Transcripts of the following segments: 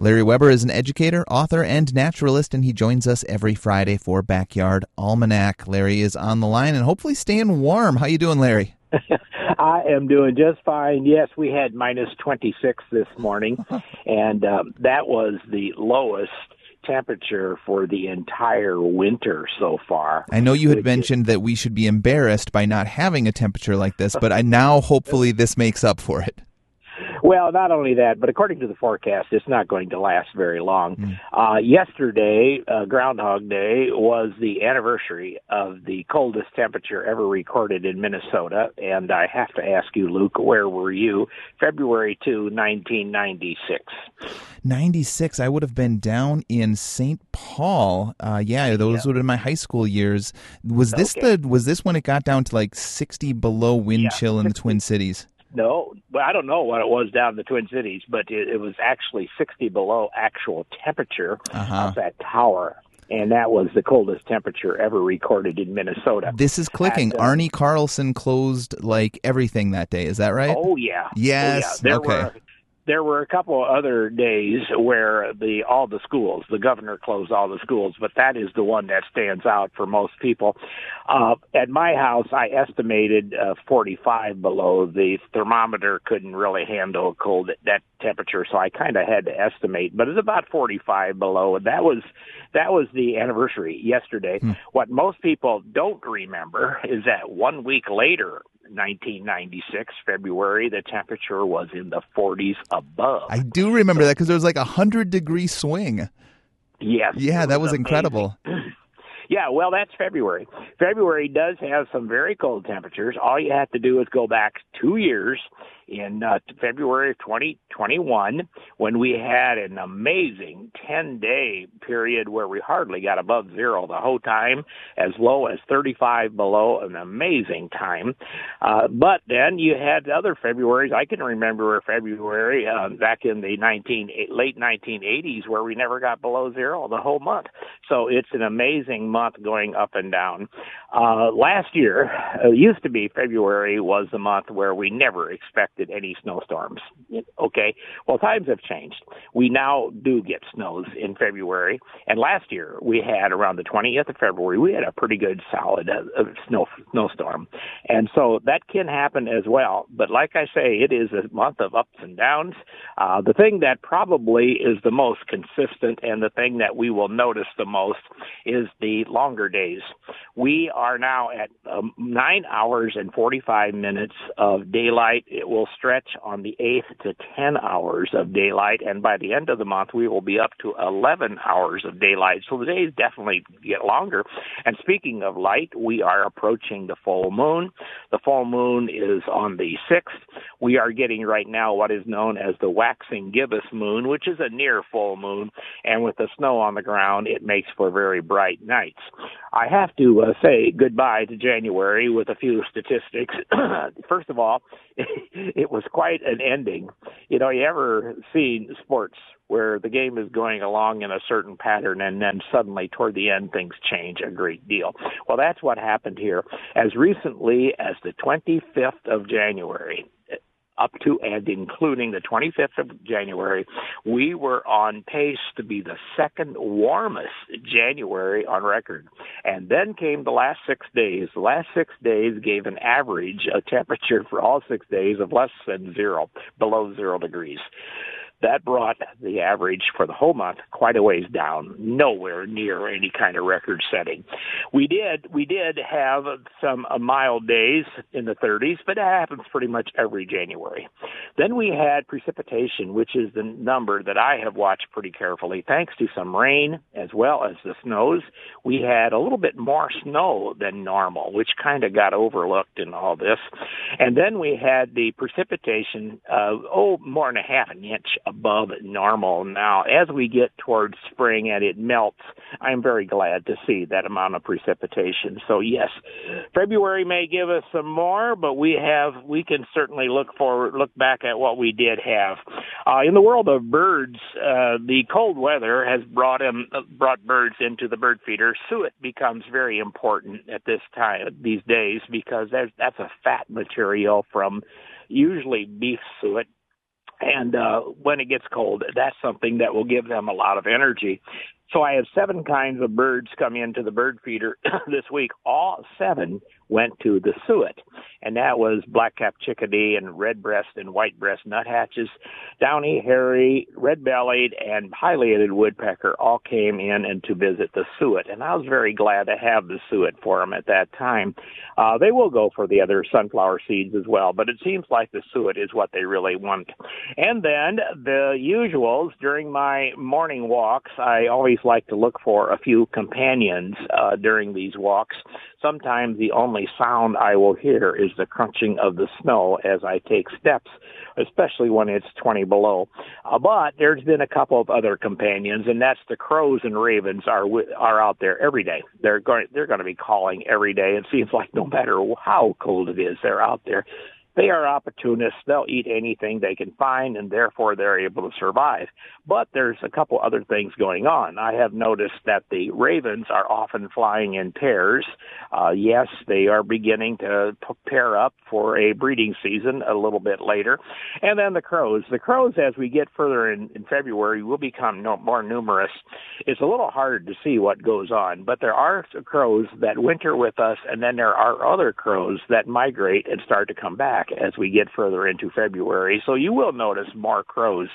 Larry Weber is an educator, author, and naturalist, and he joins us every Friday for Backyard Almanac. Larry is on the line and hopefully staying warm. How you doing, Larry? I am doing just fine. Yes, we had minus 26 this morning, and um, that was the lowest temperature for the entire winter so far. I know you had mentioned that we should be embarrassed by not having a temperature like this, but I now hopefully this makes up for it. Well, not only that, but according to the forecast, it's not going to last very long. Mm. Uh, yesterday, uh, Groundhog Day, was the anniversary of the coldest temperature ever recorded in Minnesota. And I have to ask you, Luke, where were you? February 2, 1996. 96, I would have been down in St. Paul. Uh, yeah, those yeah. would have been my high school years. Was this okay. the was this when it got down to like 60 below wind yeah. chill in the Twin Cities? No, well, I don't know what it was down in the Twin Cities, but it, it was actually 60 below actual temperature uh-huh. of that Tower. And that was the coldest temperature ever recorded in Minnesota. This is clicking. uh, Arne Carlson closed like everything that day. Is that right? Oh yeah. Yes. Oh, yeah. There okay. Were, there were a couple of other days where the all the schools, the governor closed all the schools, but that is the one that stands out for most people. Uh, at my house, I estimated uh, 45 below. The thermometer couldn't really handle cold that temperature, so I kind of had to estimate. But it's about 45 below, and that was that was the anniversary yesterday. Hmm. What most people don't remember is that one week later, 1996 February, the temperature was in the 40s above. I do remember so, that because there was like a hundred degree swing. Yes. Yeah, that was, was incredible. Yeah, well, that's February. February does have some very cold temperatures. All you have to do is go back two years in uh, February of 2021 when we had an amazing 10 day period where we hardly got above zero the whole time, as low as 35 below, an amazing time. Uh, but then you had other Februarys. I can remember February uh, back in the 19 late 1980s where we never got below zero the whole month. So it's an amazing month going up and down. Uh, last year, uh, used to be February was the month where we never expected expected any snowstorms. Okay, well times have changed. We now do get snows in February, and last year we had around the 20th of February we had a pretty good solid uh, snow snowstorm, and so that can happen as well. But like I say, it is a month of ups and downs. Uh, the thing that probably is the most consistent and the thing that we will notice the most is the longer days. We are now at um, nine hours and 45 minutes of daylight. It will stretch on the 8th to 10 hours of daylight, and by the end of the month, we will be up to 11 hours of daylight. So the days definitely get longer. And speaking of light, we are approaching the full moon. The full moon is on the 6th. We are getting right now what is known as the waxing gibbous moon, which is a near full moon, and with the snow on the ground, it makes for very bright nights. I have to uh, say goodbye to January with a few statistics. First of all, it was quite an ending. You know, you ever seen sports where the game is going along in a certain pattern and then suddenly toward the end things change a great deal. Well, that's what happened here. As recently as the 25th of January, up to and including the 25th of January, we were on pace to be the second warmest January on record. And then came the last six days. The last six days gave an average a temperature for all six days of less than zero, below zero degrees. That brought the average for the whole month quite a ways down, nowhere near any kind of record setting. We did we did have some uh, mild days in the 30s, but that happens pretty much every January. Then we had precipitation, which is the number that I have watched pretty carefully. Thanks to some rain as well as the snows, we had a little bit more snow than normal, which kind of got overlooked in all this. And then we had the precipitation, uh, oh, more than a half an inch above normal. Now, as we get towards spring and it melts, I'm very glad to see that amount of precipitation. So yes, February may give us some more, but we have we can certainly look forward, look back at what we did have. Uh, in the world of birds, uh, the cold weather has brought them brought birds into the bird feeder. Suet becomes very important at this time these days because that's a fat material from usually beef suet And uh, when it gets cold, that's something that will give them a lot of energy. So I have seven kinds of birds come into the bird feeder this week. All seven went to the suet, and that was black-capped chickadee and red-breast and white-breast nuthatches, downy, hairy, red-bellied, and pileated woodpecker all came in and to visit the suet, and I was very glad to have the suet for them at that time. Uh, they will go for the other sunflower seeds as well, but it seems like the suet is what they really want. And then the usuals during my morning walks, I always like to look for a few companions uh, during these walks. Sometimes the only sound I will hear is the crunching of the snow as I take steps, especially when it's 20 below. Uh, but there's been a couple of other companions, and that's the crows and ravens are are out there every day. They're going they're going to be calling every day. It seems like no matter how cold it is, they're out there they are opportunists. They'll eat anything they can find, and therefore they're able to survive. But there's a couple other things going on. I have noticed that the ravens are often flying in pairs. Uh, yes, they are beginning to pair up for a breeding season a little bit later. And then the crows. The crows, as we get further in, in February, will become no, more numerous. It's a little hard to see what goes on, but there are crows that winter with us, and then there are other crows that migrate and start to come back back as we get further into February. So you will notice more crows.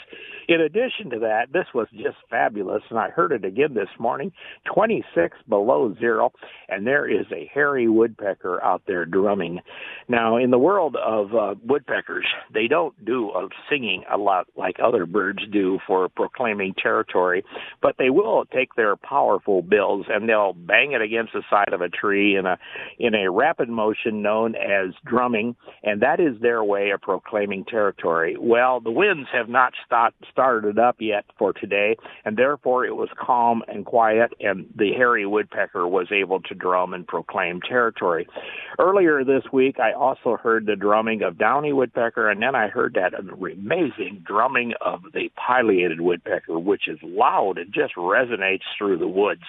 In addition to that, this was just fabulous, and I heard it again this morning 26 below zero, and there is a hairy woodpecker out there drumming. Now, in the world of uh, woodpeckers, they don't do a singing a lot like other birds do for proclaiming territory, but they will take their powerful bills and they'll bang it against the side of a tree in a in a rapid motion known as drumming, and that is their way of proclaiming territory. Well, the winds have not started up yet for today, and therefore it was calm and quiet, and the hairy woodpecker was able to drum and proclaim territory. Earlier this week, I also heard the drumming of downy woodpecker, and then I heard that amazing drumming of the pileated woodpecker, which is loud and just resonates through the woods.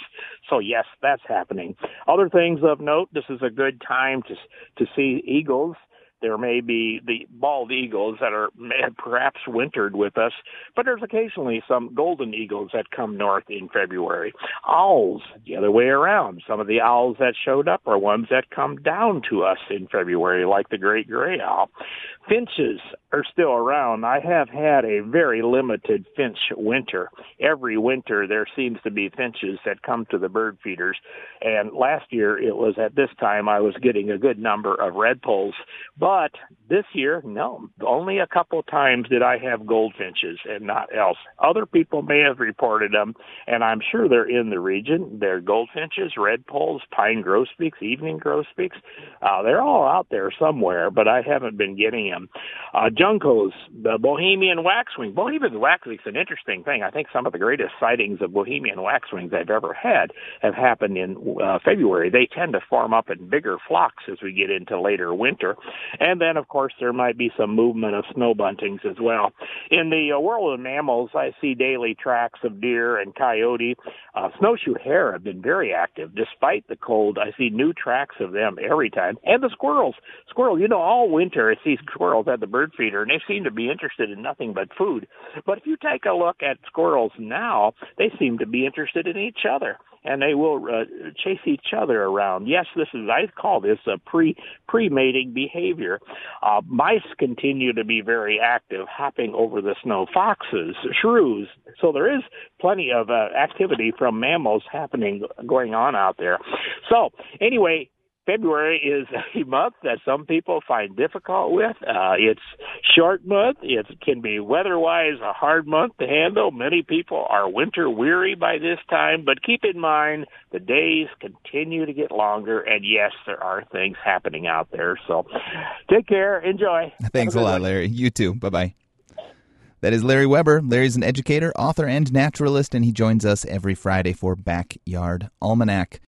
So yes, that's happening. Other things of note, this is a good time to to see eagles there may be the bald eagles that are perhaps wintered with us, but there's occasionally some golden eagles that come north in February. Owls, the other way around. Some of the owls that showed up are ones that come down to us in February, like the great gray owl. Finches are still around. I have had a very limited finch winter. Every winter there seems to be finches that come to the bird feeders, and last year it was at this time I was getting a good number of redpolls. But this year, no, only a couple times did I have goldfinches and not else. Other people may have reported them, and I'm sure they're in the region. They're goldfinches, redpolls, pine grosbeaks, evening grosbeaks. Uh, they're all out there somewhere, but I haven't been getting them. Uh, juncos, the Bohemian waxwing. Bohemian waxwing's an interesting thing. I think some of the greatest sightings of Bohemian waxwings I've ever had have happened in uh, February. They tend to form up in bigger flocks as we get into later winter. And then, of course, there might be some movement of snow buntings as well. In the uh, world of mammals, I see daily tracks of deer and coyote. Uh, snowshoe hare have been very active despite the cold. I see new tracks of them every time. And the squirrels. Squirrel, you know, all winter I see squirrels at the bird feeder, and they seem to be interested in nothing but food. But if you take a look at squirrels now, they seem to be interested in each other and they will uh, chase each other around. Yes, this is I call this a pre pre mating behavior. Uh, mice continue to be very active, hopping over the snow. Foxes, shrews. So there is plenty of uh, activity from mammals happening going on out there. So anyway, February is a month that some people find difficult with. Uh, it's short month. It can be weather-wise a hard month to handle. Many people are winter weary by this time, but keep in mind the days continue to get longer, and yes, there are things happening out there. So take care. Enjoy. Thanks a lot, one. Larry. You too. Bye-bye. That is Larry Weber. Larry's an educator, author, and naturalist, and he joins us every Friday for Backyard Almanac.